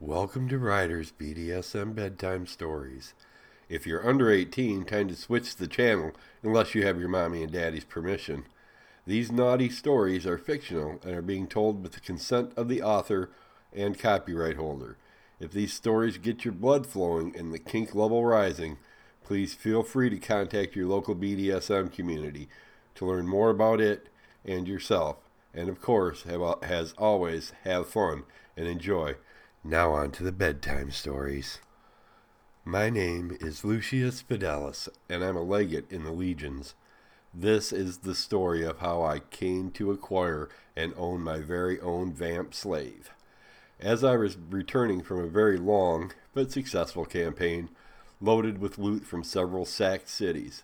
Welcome to Ryder's BDSM Bedtime Stories. If you're under 18, time to switch the channel unless you have your mommy and daddy's permission. These naughty stories are fictional and are being told with the consent of the author and copyright holder. If these stories get your blood flowing and the kink level rising, please feel free to contact your local BDSM community to learn more about it and yourself. And of course, have, as always, have fun and enjoy. Now on to the bedtime stories. My name is Lucius Fidelis, and I'm a legate in the legions. This is the story of how I came to acquire and own my very own vamp slave. As I was returning from a very long but successful campaign, loaded with loot from several sacked cities,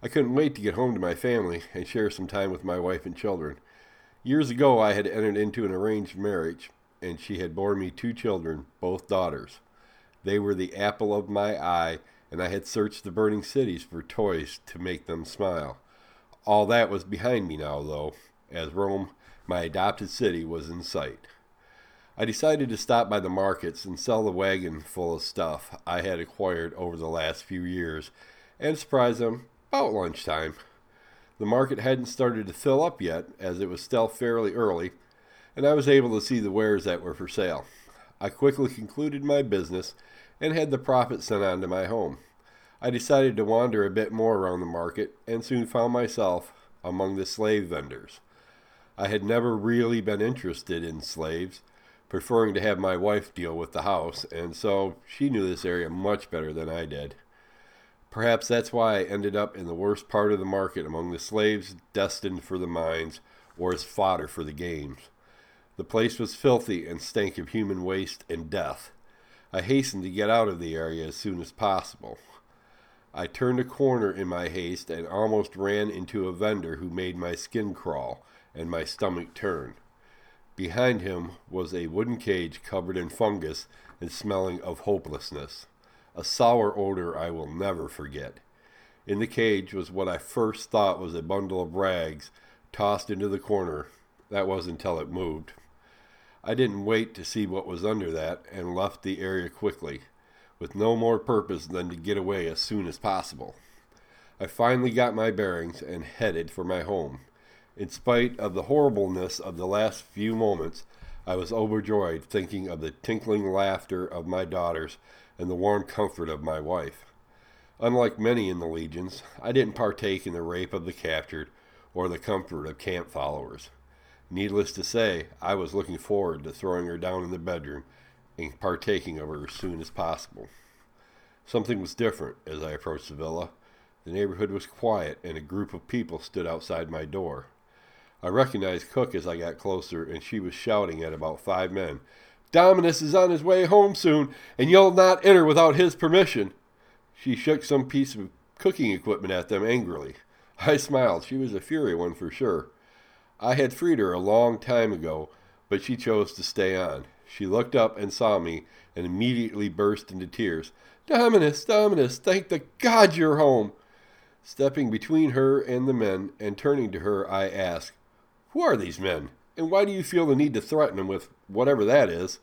I couldn't wait to get home to my family and share some time with my wife and children. Years ago, I had entered into an arranged marriage, and she had borne me two children, both daughters. They were the apple of my eye, and I had searched the burning cities for toys to make them smile. All that was behind me now, though, as Rome, my adopted city, was in sight. I decided to stop by the markets and sell the wagon full of stuff I had acquired over the last few years and surprise them about lunchtime. The market hadn't started to fill up yet, as it was still fairly early, and I was able to see the wares that were for sale. I quickly concluded my business and had the profit sent on to my home. I decided to wander a bit more around the market and soon found myself among the slave vendors. I had never really been interested in slaves, preferring to have my wife deal with the house, and so she knew this area much better than I did. Perhaps that's why I ended up in the worst part of the market among the slaves destined for the mines or as fodder for the games. The place was filthy and stank of human waste and death. I hastened to get out of the area as soon as possible. I turned a corner in my haste and almost ran into a vendor who made my skin crawl and my stomach turn. Behind him was a wooden cage covered in fungus and smelling of hopelessness, a sour odor I will never forget. In the cage was what I first thought was a bundle of rags tossed into the corner. That was until it moved. I didn't wait to see what was under that and left the area quickly, with no more purpose than to get away as soon as possible. I finally got my bearings and headed for my home. In spite of the horribleness of the last few moments, I was overjoyed thinking of the tinkling laughter of my daughters and the warm comfort of my wife. Unlike many in the legions, I didn't partake in the rape of the captured or the comfort of camp followers. Needless to say, I was looking forward to throwing her down in the bedroom and partaking of her as soon as possible. Something was different as I approached the villa. The neighborhood was quiet, and a group of people stood outside my door. I recognized Cook as I got closer, and she was shouting at about five men. Dominus is on his way home soon, and you'll not enter without his permission. She shook some piece of cooking equipment at them angrily. I smiled. She was a fury one for sure. I had freed her a long time ago, but she chose to stay on. She looked up and saw me and immediately burst into tears. Dominus, Dominus, thank the gods you're home. Stepping between her and the men and turning to her, I asked, Who are these men, and why do you feel the need to threaten them with whatever that is?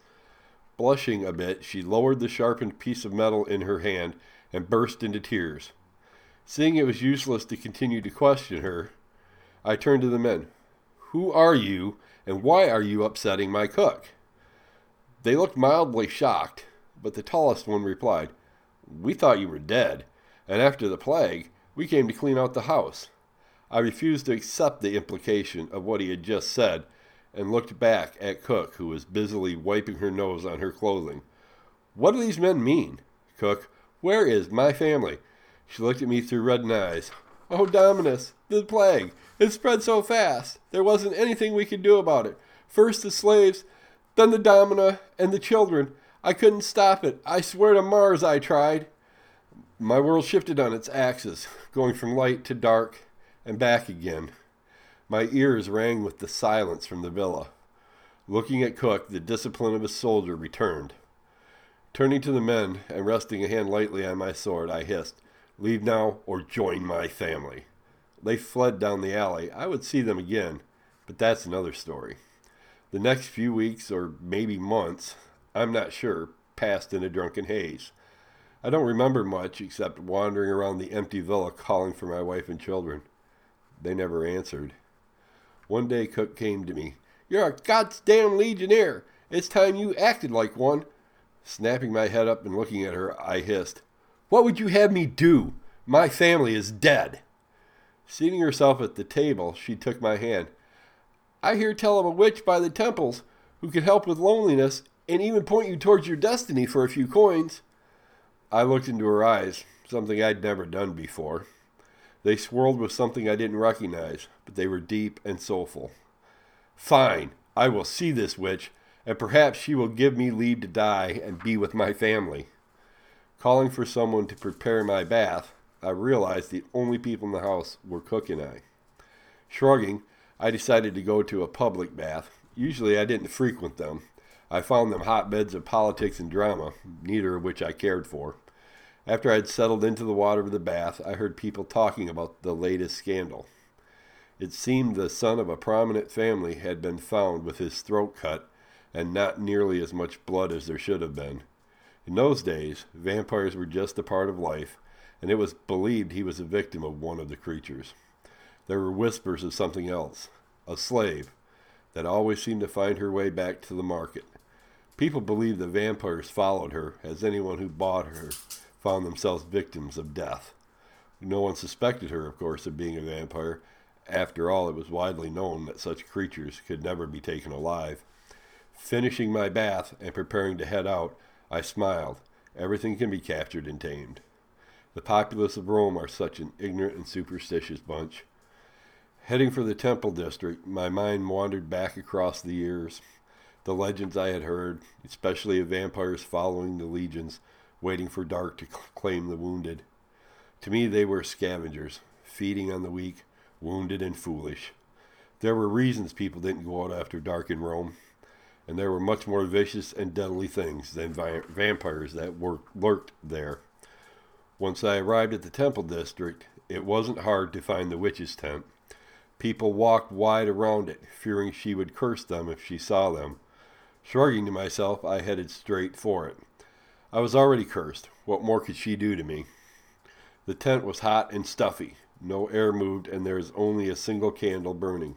Blushing a bit, she lowered the sharpened piece of metal in her hand and burst into tears. Seeing it was useless to continue to question her, I turned to the men. Who are you, and why are you upsetting my cook? They looked mildly shocked, but the tallest one replied, We thought you were dead, and after the plague, we came to clean out the house. I refused to accept the implication of what he had just said and looked back at Cook, who was busily wiping her nose on her clothing. What do these men mean? Cook, where is my family? She looked at me through reddened eyes. Oh, Dominus, the plague. It spread so fast. There wasn't anything we could do about it. First the slaves, then the domina, and the children. I couldn't stop it. I swear to Mars I tried. My world shifted on its axis, going from light to dark and back again. My ears rang with the silence from the villa. Looking at Cook, the discipline of a soldier returned. Turning to the men and resting a hand lightly on my sword, I hissed, Leave now or join my family. They fled down the alley. I would see them again, but that's another story. The next few weeks, or maybe months, I'm not sure, passed in a drunken haze. I don't remember much except wandering around the empty villa calling for my wife and children. They never answered. One day Cook came to me. You're a goddamn legionnaire. It's time you acted like one. Snapping my head up and looking at her, I hissed, What would you have me do? My family is dead. Seating herself at the table, she took my hand. I hear tell of a witch by the temples who can help with loneliness and even point you towards your destiny for a few coins. I looked into her eyes, something I'd never done before. They swirled with something I didn't recognize, but they were deep and soulful. Fine, I will see this witch, and perhaps she will give me leave to die and be with my family. Calling for someone to prepare my bath, I realized the only people in the house were Cook and I. Shrugging, I decided to go to a public bath. Usually I didn't frequent them. I found them hotbeds of politics and drama, neither of which I cared for. After I had settled into the water of the bath, I heard people talking about the latest scandal. It seemed the son of a prominent family had been found with his throat cut and not nearly as much blood as there should have been. In those days, vampires were just a part of life, and it was believed he was a victim of one of the creatures. There were whispers of something else, a slave, that always seemed to find her way back to the market. People believed the vampires followed her, as anyone who bought her found themselves victims of death. No one suspected her, of course, of being a vampire. After all, it was widely known that such creatures could never be taken alive. Finishing my bath and preparing to head out, I smiled. Everything can be captured and tamed. The populace of Rome are such an ignorant and superstitious bunch. Heading for the Temple District, my mind wandered back across the years. The legends I had heard, especially of vampires following the legions, waiting for dark to claim the wounded. To me, they were scavengers, feeding on the weak, wounded, and foolish. There were reasons people didn't go out after dark in Rome, and there were much more vicious and deadly things than vi- vampires that were, lurked there. Once I arrived at the temple district, it wasn't hard to find the witch's tent. People walked wide around it, fearing she would curse them if she saw them. Shrugging to myself, I headed straight for it. I was already cursed. What more could she do to me? The tent was hot and stuffy. No air moved, and there was only a single candle burning.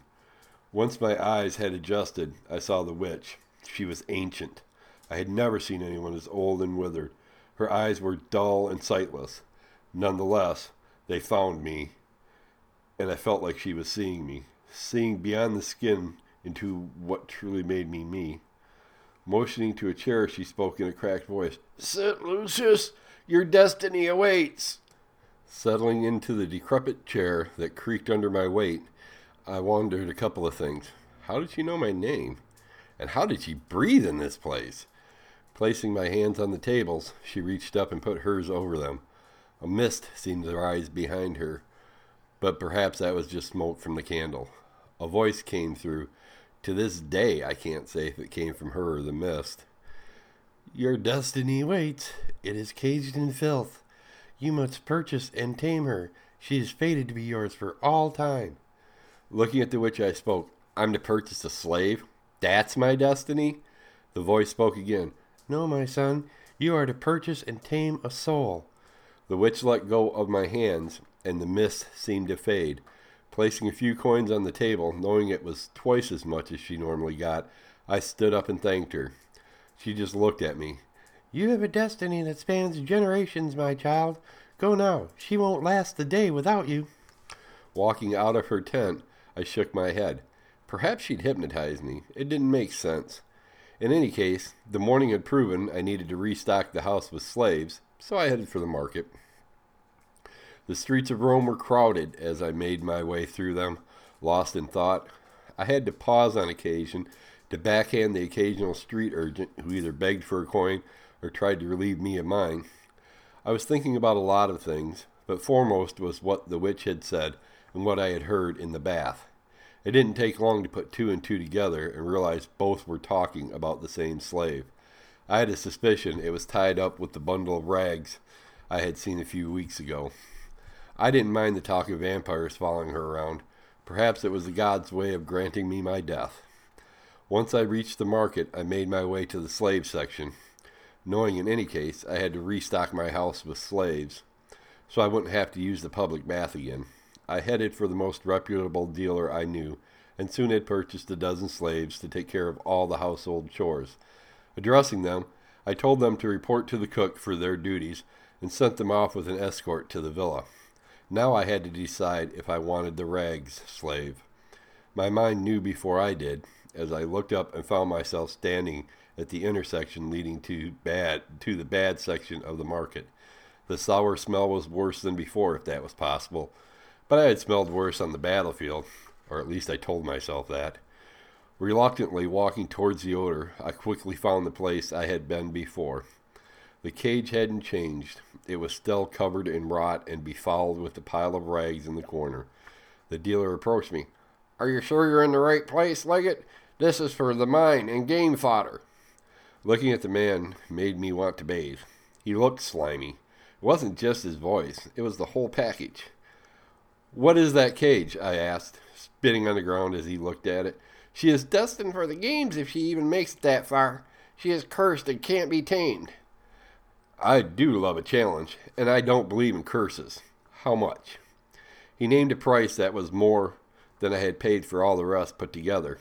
Once my eyes had adjusted, I saw the witch. She was ancient. I had never seen anyone as old and withered. Her eyes were dull and sightless. Nonetheless, they found me, and I felt like she was seeing me, seeing beyond the skin into what truly made me me. Motioning to a chair, she spoke in a cracked voice. St. Lucius, your destiny awaits. Settling into the decrepit chair that creaked under my weight, I wondered a couple of things. How did she know my name? And how did she breathe in this place? Placing my hands on the tables, she reached up and put hers over them. A mist seemed to rise behind her, but perhaps that was just smoke from the candle. A voice came through. To this day, I can't say if it came from her or the mist. Your destiny waits. It is caged in filth. You must purchase and tame her. She is fated to be yours for all time. Looking at the witch, I spoke. I'm to purchase a slave? That's my destiny? The voice spoke again. No, my son, you are to purchase and tame a soul. The witch let go of my hands, and the mist seemed to fade. Placing a few coins on the table, knowing it was twice as much as she normally got, I stood up and thanked her. She just looked at me. You have a destiny that spans generations, my child. Go now. She won't last the day without you. Walking out of her tent, I shook my head. Perhaps she'd hypnotize me. It didn't make sense. In any case, the morning had proven I needed to restock the house with slaves, so I headed for the market. The streets of Rome were crowded as I made my way through them, lost in thought. I had to pause on occasion to backhand the occasional street urchin who either begged for a coin or tried to relieve me of mine. I was thinking about a lot of things, but foremost was what the witch had said and what I had heard in the bath. It didn't take long to put two and two together and realize both were talking about the same slave. I had a suspicion it was tied up with the bundle of rags I had seen a few weeks ago. I didn't mind the talk of vampires following her around. Perhaps it was the god's way of granting me my death. Once I reached the market, I made my way to the slave section, knowing in any case I had to restock my house with slaves, so I wouldn't have to use the public bath again. I headed for the most reputable dealer I knew, and soon had purchased a dozen slaves to take care of all the household chores. Addressing them, I told them to report to the cook for their duties and sent them off with an escort to the villa. Now I had to decide if I wanted the rags slave. My mind knew before I did, as I looked up and found myself standing at the intersection leading to bad to the bad section of the market. The sour smell was worse than before, if that was possible, but I had smelled worse on the battlefield, or at least I told myself that. Reluctantly walking towards the odor, I quickly found the place I had been before. The cage hadn't changed. It was still covered in rot and befouled with the pile of rags in the corner. The dealer approached me. Are you sure you're in the right place, Legate? This is for the mine and game fodder. Looking at the man made me want to bathe. He looked slimy. It wasn't just his voice, it was the whole package. What is that cage? I asked, spitting on the ground as he looked at it. She is destined for the games if she even makes it that far. She is cursed and can't be tamed. I do love a challenge, and I don't believe in curses. How much? He named a price that was more than I had paid for all the rest put together.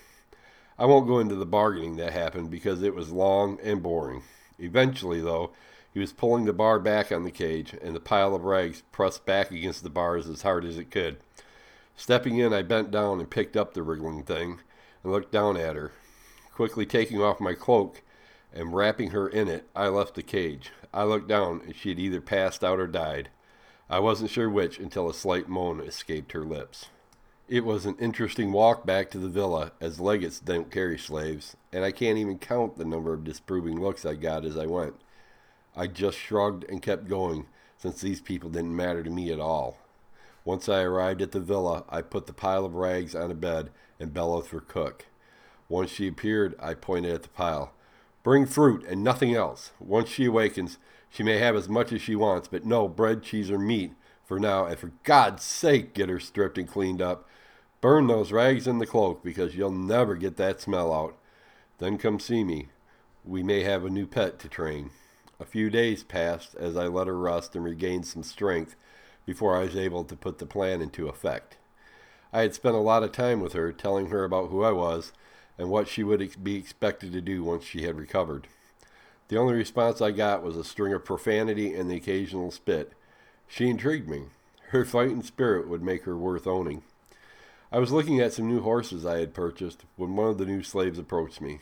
I won't go into the bargaining that happened because it was long and boring. Eventually, though, he was pulling the bar back on the cage, and the pile of rags pressed back against the bars as hard as it could. Stepping in, I bent down and picked up the wriggling thing and looked down at her. Quickly taking off my cloak and wrapping her in it, I left the cage. I looked down, and she had either passed out or died. I wasn't sure which until a slight moan escaped her lips. It was an interesting walk back to the villa, as legates don't carry slaves, and I can't even count the number of disproving looks I got as I went. I just shrugged and kept going, since these people didn't matter to me at all. Once I arrived at the villa, I put the pile of rags on a bed and bellowed for Cook. Once she appeared, I pointed at the pile. Bring fruit and nothing else. Once she awakens, she may have as much as she wants, but no bread, cheese, or meat for now, and for God's sake, get her stripped and cleaned up. Burn those rags in the cloak because you'll never get that smell out. Then come see me. We may have a new pet to train. A few days passed as I let her rest and regain some strength before I was able to put the plan into effect. I had spent a lot of time with her, telling her about who I was and what she would be expected to do once she had recovered. The only response I got was a string of profanity and the occasional spit. She intrigued me. Her fighting spirit would make her worth owning. I was looking at some new horses I had purchased when one of the new slaves approached me.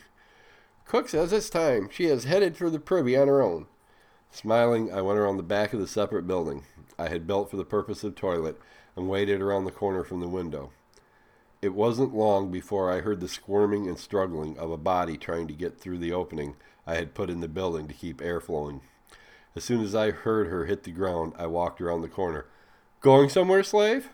Cook says it's time. She has headed for the privy on her own. Smiling, I went around the back of the separate building I had built for the purpose of toilet and waited around the corner from the window. It wasn't long before I heard the squirming and struggling of a body trying to get through the opening I had put in the building to keep air flowing. As soon as I heard her hit the ground, I walked around the corner. Going somewhere, slave?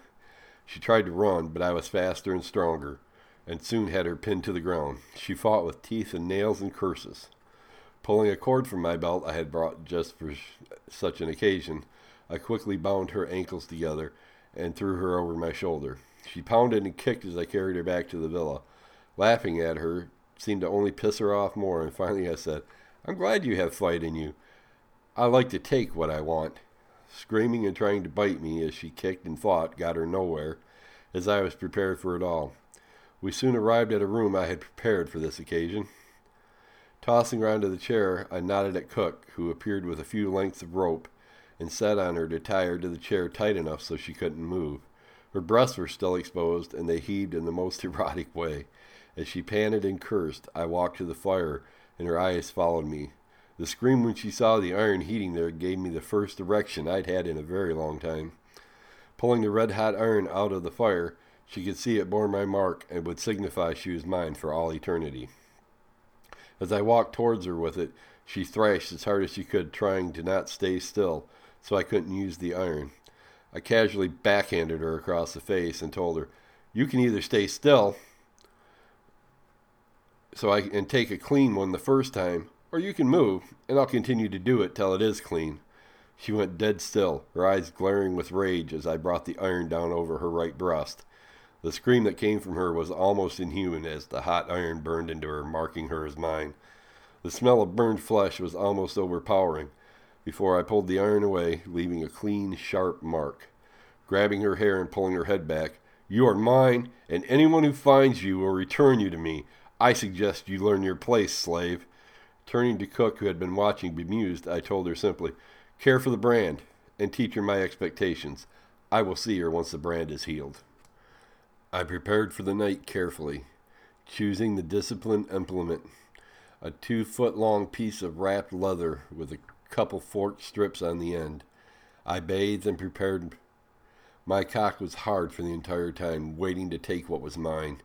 She tried to run, but I was faster and stronger, and soon had her pinned to the ground. She fought with teeth and nails and curses. Pulling a cord from my belt I had brought just for such an occasion, I quickly bound her ankles together and threw her over my shoulder. She pounded and kicked as I carried her back to the villa. Laughing at her seemed to only piss her off more, and finally I said, I'm glad you have fight in you. I like to take what I want. Screaming and trying to bite me as she kicked and fought got her nowhere, as I was prepared for it all. We soon arrived at a room I had prepared for this occasion. Tossing round to the chair, I nodded at Cook, who appeared with a few lengths of rope, and sat on her to tie her to the chair tight enough so she couldn't move. Her breasts were still exposed, and they heaved in the most erotic way. As she panted and cursed, I walked to the fire, and her eyes followed me. The scream when she saw the iron heating there gave me the first erection I'd had in a very long time. Pulling the red hot iron out of the fire, she could see it bore my mark and would signify she was mine for all eternity. As I walked towards her with it, she thrashed as hard as she could, trying to not stay still, so I couldn't use the iron. I casually backhanded her across the face and told her, You can either stay still so I and take a clean one the first time, or you can move, and I'll continue to do it till it is clean. She went dead still, her eyes glaring with rage as I brought the iron down over her right breast. The scream that came from her was almost inhuman as the hot iron burned into her, marking her as mine. The smell of burned flesh was almost overpowering before I pulled the iron away, leaving a clean, sharp mark. Grabbing her hair and pulling her head back, You are mine, and anyone who finds you will return you to me. I suggest you learn your place, slave. Turning to Cook, who had been watching bemused, I told her simply, Care for the brand, and teach her my expectations. I will see her once the brand is healed. I prepared for the night carefully, choosing the disciplined implement a two foot long piece of wrapped leather with a couple forked strips on the end. I bathed and prepared. My cock was hard for the entire time, waiting to take what was mine.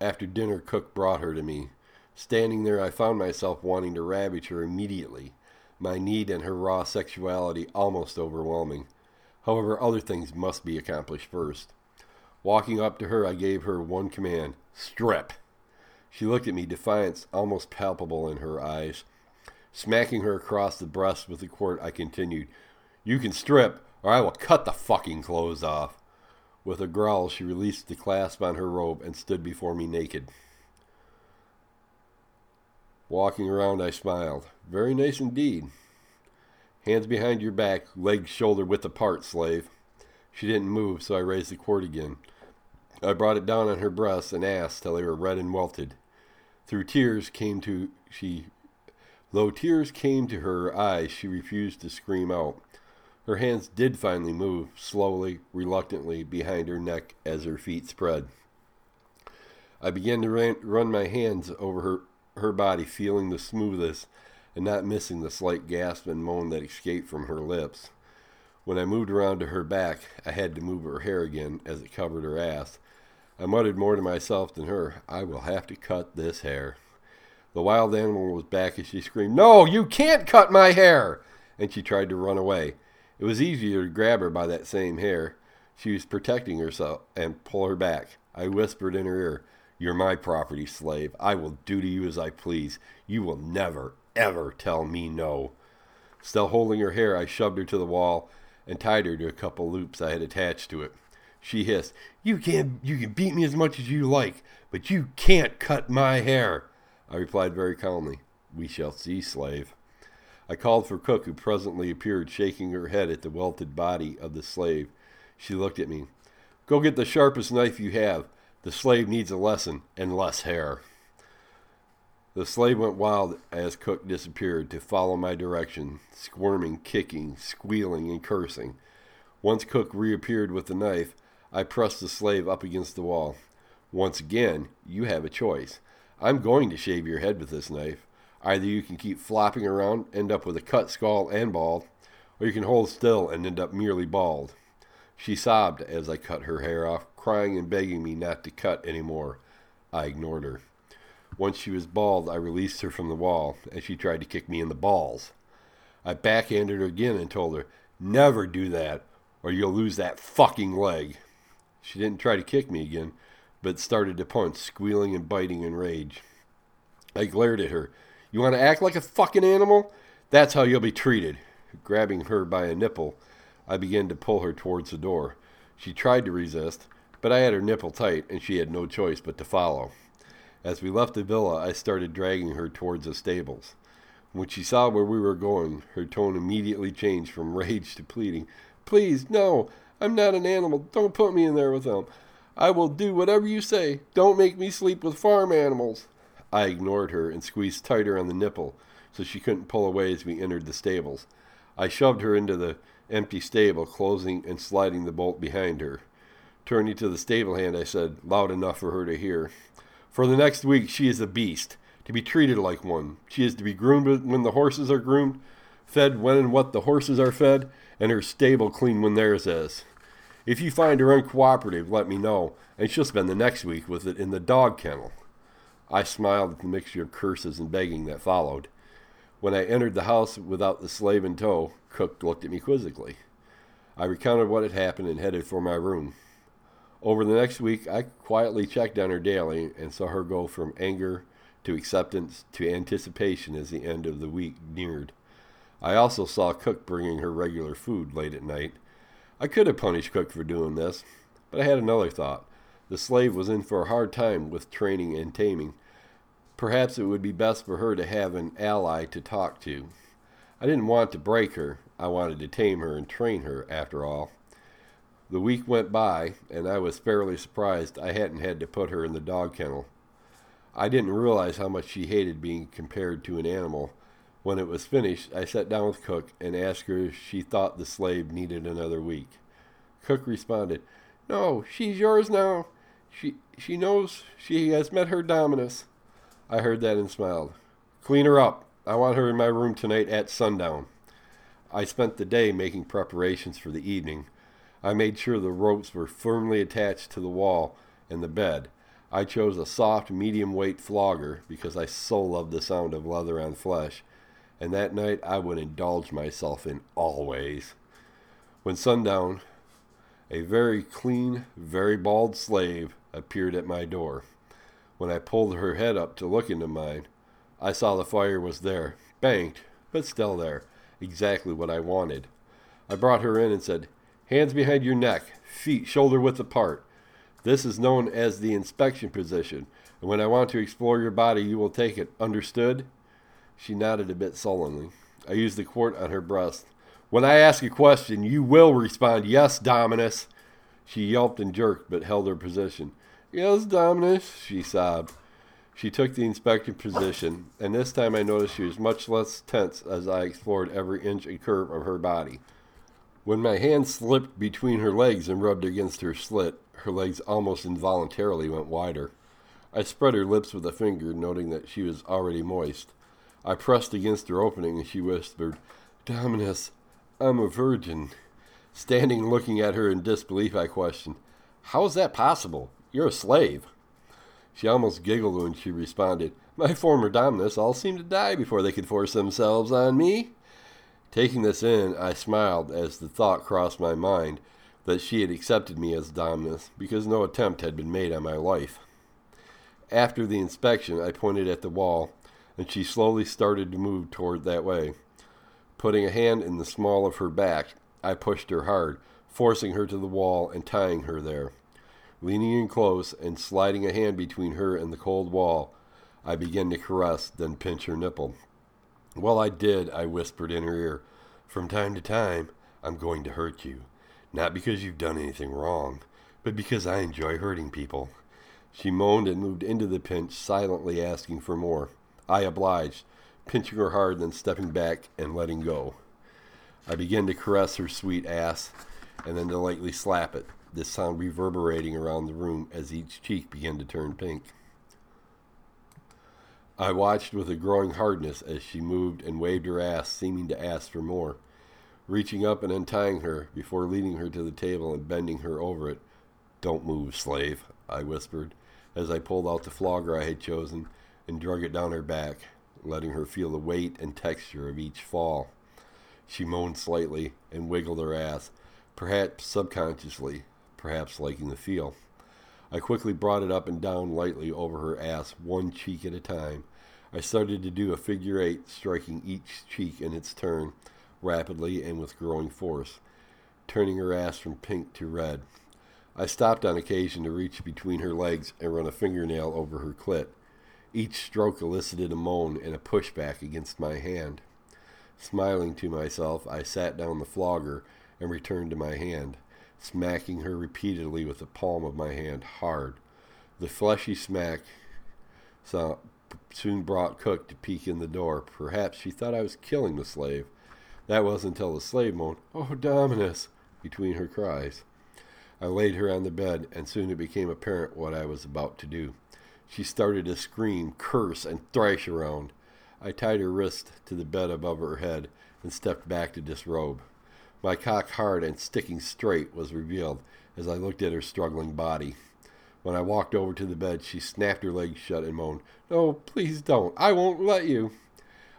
After dinner, Cook brought her to me. Standing there, I found myself wanting to ravage her immediately, my need and her raw sexuality almost overwhelming. However, other things must be accomplished first. Walking up to her, I gave her one command Strip! She looked at me, defiance almost palpable in her eyes. Smacking her across the breast with the quirt, I continued, You can strip, or I will cut the fucking clothes off. With a growl, she released the clasp on her robe and stood before me naked. Walking around, I smiled. Very nice indeed. Hands behind your back, legs shoulder width apart, slave. She didn't move, so I raised the quirt again. I brought it down on her breasts and ass till they were red and welted. Through tears came to she though tears came to her eyes, she refused to scream out. Her hands did finally move, slowly, reluctantly, behind her neck as her feet spread. I began to ran, run my hands over her, her body, feeling the smoothness and not missing the slight gasp and moan that escaped from her lips. When I moved around to her back, I had to move her hair again as it covered her ass, I muttered more to myself than her, I will have to cut this hair. The wild animal was back as she screamed, No, you can't cut my hair! And she tried to run away. It was easier to grab her by that same hair. She was protecting herself and pull her back. I whispered in her ear, You're my property, slave. I will do to you as I please. You will never, ever tell me no. Still holding her hair, I shoved her to the wall and tied her to a couple loops I had attached to it. She hissed, You can you can beat me as much as you like, but you can't cut my hair. I replied very calmly, We shall see, slave. I called for Cook, who presently appeared, shaking her head at the welted body of the slave. She looked at me. Go get the sharpest knife you have. The slave needs a lesson and less hair. The slave went wild as Cook disappeared to follow my direction, squirming, kicking, squealing, and cursing. Once Cook reappeared with the knife, I pressed the slave up against the wall. Once again, you have a choice. I'm going to shave your head with this knife. Either you can keep flopping around, end up with a cut skull and bald, or you can hold still and end up merely bald. She sobbed as I cut her hair off, crying and begging me not to cut any more. I ignored her. Once she was bald, I released her from the wall, and she tried to kick me in the balls. I backhanded her again and told her, Never do that, or you'll lose that fucking leg. She didn't try to kick me again, but started to punch, squealing and biting in rage. I glared at her. You want to act like a fucking animal? That's how you'll be treated. Grabbing her by a nipple, I began to pull her towards the door. She tried to resist, but I had her nipple tight, and she had no choice but to follow. As we left the villa, I started dragging her towards the stables. When she saw where we were going, her tone immediately changed from rage to pleading. Please, no, I'm not an animal. Don't put me in there with them. I will do whatever you say. Don't make me sleep with farm animals. I ignored her and squeezed tighter on the nipple so she couldn't pull away as we entered the stables. I shoved her into the empty stable, closing and sliding the bolt behind her. Turning to the stable hand, I said, loud enough for her to hear, For the next week, she is a beast, to be treated like one. She is to be groomed when the horses are groomed, fed when and what the horses are fed, and her stable clean when theirs is. If you find her uncooperative, let me know, and she'll spend the next week with it in the dog kennel. I smiled at the mixture of curses and begging that followed. When I entered the house without the slave in tow, Cook looked at me quizzically. I recounted what had happened and headed for my room. Over the next week, I quietly checked on her daily and saw her go from anger to acceptance to anticipation as the end of the week neared. I also saw Cook bringing her regular food late at night I could have punished Cook for doing this, but I had another thought. The slave was in for a hard time with training and taming. Perhaps it would be best for her to have an ally to talk to. I didn't want to break her. I wanted to tame her and train her, after all. The week went by, and I was fairly surprised I hadn't had to put her in the dog kennel. I didn't realize how much she hated being compared to an animal. When it was finished, I sat down with Cook and asked her if she thought the slave needed another week. Cook responded, No, she's yours now. She she knows she has met her dominus. I heard that and smiled. Clean her up. I want her in my room tonight at sundown. I spent the day making preparations for the evening. I made sure the ropes were firmly attached to the wall and the bed. I chose a soft, medium weight flogger because I so loved the sound of leather on flesh, and that night I would indulge myself in all ways. When sundown, a very clean, very bald slave appeared at my door. When I pulled her head up to look into mine, I saw the fire was there, banked, but still there, exactly what I wanted. I brought her in and said, Hands behind your neck, feet shoulder width apart. This is known as the inspection position, and when I want to explore your body, you will take it. Understood? She nodded a bit sullenly. I used the quirt on her breast. When I ask a question, you will respond, Yes, Dominus. She yelped and jerked, but held her position. Yes, Dominus, she sobbed. She took the inspection position, and this time I noticed she was much less tense as I explored every inch and curve of her body. When my hand slipped between her legs and rubbed against her slit, her legs almost involuntarily went wider. I spread her lips with a finger, noting that she was already moist. I pressed against her opening, and she whispered, Dominus, I'm a virgin. Standing looking at her in disbelief, I questioned, How is that possible? You're a slave. She almost giggled when she responded, My former dominus all seemed to die before they could force themselves on me. Taking this in, I smiled as the thought crossed my mind that she had accepted me as Dominus because no attempt had been made on my life. After the inspection, I pointed at the wall, and she slowly started to move toward that way. Putting a hand in the small of her back, I pushed her hard, forcing her to the wall and tying her there. Leaning in close and sliding a hand between her and the cold wall, I began to caress, then pinch her nipple. Well, I did, I whispered in her ear. From time to time, I'm going to hurt you. Not because you've done anything wrong, but because I enjoy hurting people. She moaned and moved into the pinch, silently asking for more. I obliged, pinching her hard, then stepping back and letting go. I began to caress her sweet ass, and then to lightly slap it, this sound reverberating around the room as each cheek began to turn pink. I watched with a growing hardness as she moved and waved her ass, seeming to ask for more reaching up and untying her before leading her to the table and bending her over it. Don't move, slave, I whispered, as I pulled out the flogger I had chosen and drug it down her back, letting her feel the weight and texture of each fall. She moaned slightly and wiggled her ass, perhaps subconsciously, perhaps liking the feel. I quickly brought it up and down lightly over her ass, one cheek at a time. I started to do a figure eight, striking each cheek in its turn, rapidly and with growing force, turning her ass from pink to red. I stopped on occasion to reach between her legs and run a fingernail over her clit. Each stroke elicited a moan and a pushback against my hand. Smiling to myself, I sat down the flogger and returned to my hand, smacking her repeatedly with the palm of my hand hard. The fleshy smack soon brought Cook to peek in the door. Perhaps she thought I was killing the slave. That was until the slave moaned, Oh, Dominus, between her cries. I laid her on the bed, and soon it became apparent what I was about to do. She started to scream, curse, and thrash around. I tied her wrist to the bed above her head and stepped back to disrobe. My cock hard and sticking straight was revealed as I looked at her struggling body. When I walked over to the bed, she snapped her legs shut and moaned, No, please don't. I won't let you.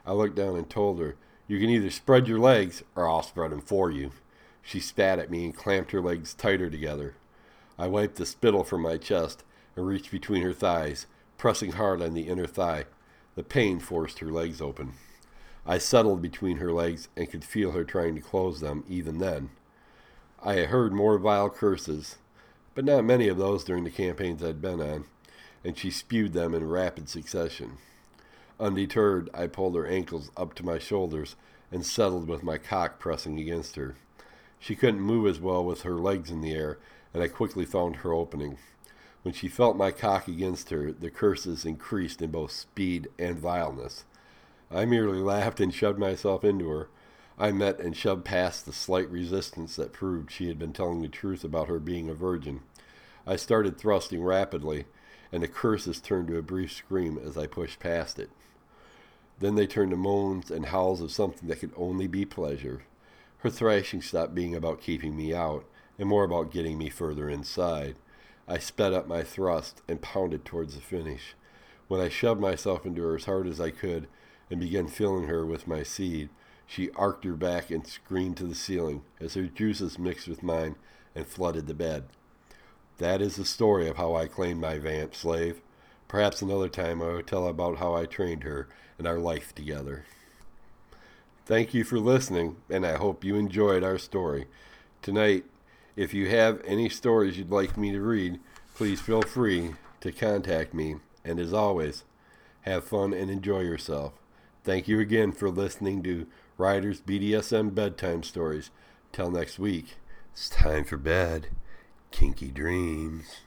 I looked down and told her you can either spread your legs or I'll spread them for you. She spat at me and clamped her legs tighter together. I wiped the spittle from my chest and reached between her thighs, pressing hard on the inner thigh. The pain forced her legs open. I settled between her legs and could feel her trying to close them even then. I heard more vile curses, but not many of those during the campaigns I'd been on, and she spewed them in rapid succession. Undeterred, I pulled her ankles up to my shoulders and settled with my cock pressing against her. She couldn't move as well with her legs in the air, and I quickly found her opening. When she felt my cock against her, the curses increased in both speed and vileness. I merely laughed and shoved myself into her. I met and shoved past the slight resistance that proved she had been telling the truth about her being a virgin. I started thrusting rapidly, and the curses turned to a brief scream as I pushed past it. Then they turned to moans and howls of something that could only be pleasure. Her thrashing stopped being about keeping me out, and more about getting me further inside. I sped up my thrust and pounded towards the finish. When I shoved myself into her as hard as I could and began filling her with my seed, she arched her back and screamed to the ceiling as her juices mixed with mine and flooded the bed. That is the story of how I claimed my vamp slave. Perhaps another time I will tell about how I trained her and our life together. Thank you for listening, and I hope you enjoyed our story. Tonight, if you have any stories you'd like me to read, please feel free to contact me. And as always, have fun and enjoy yourself. Thank you again for listening to Ryder's BDSM Bedtime Stories. Till next week, it's time for bed. Kinky dreams.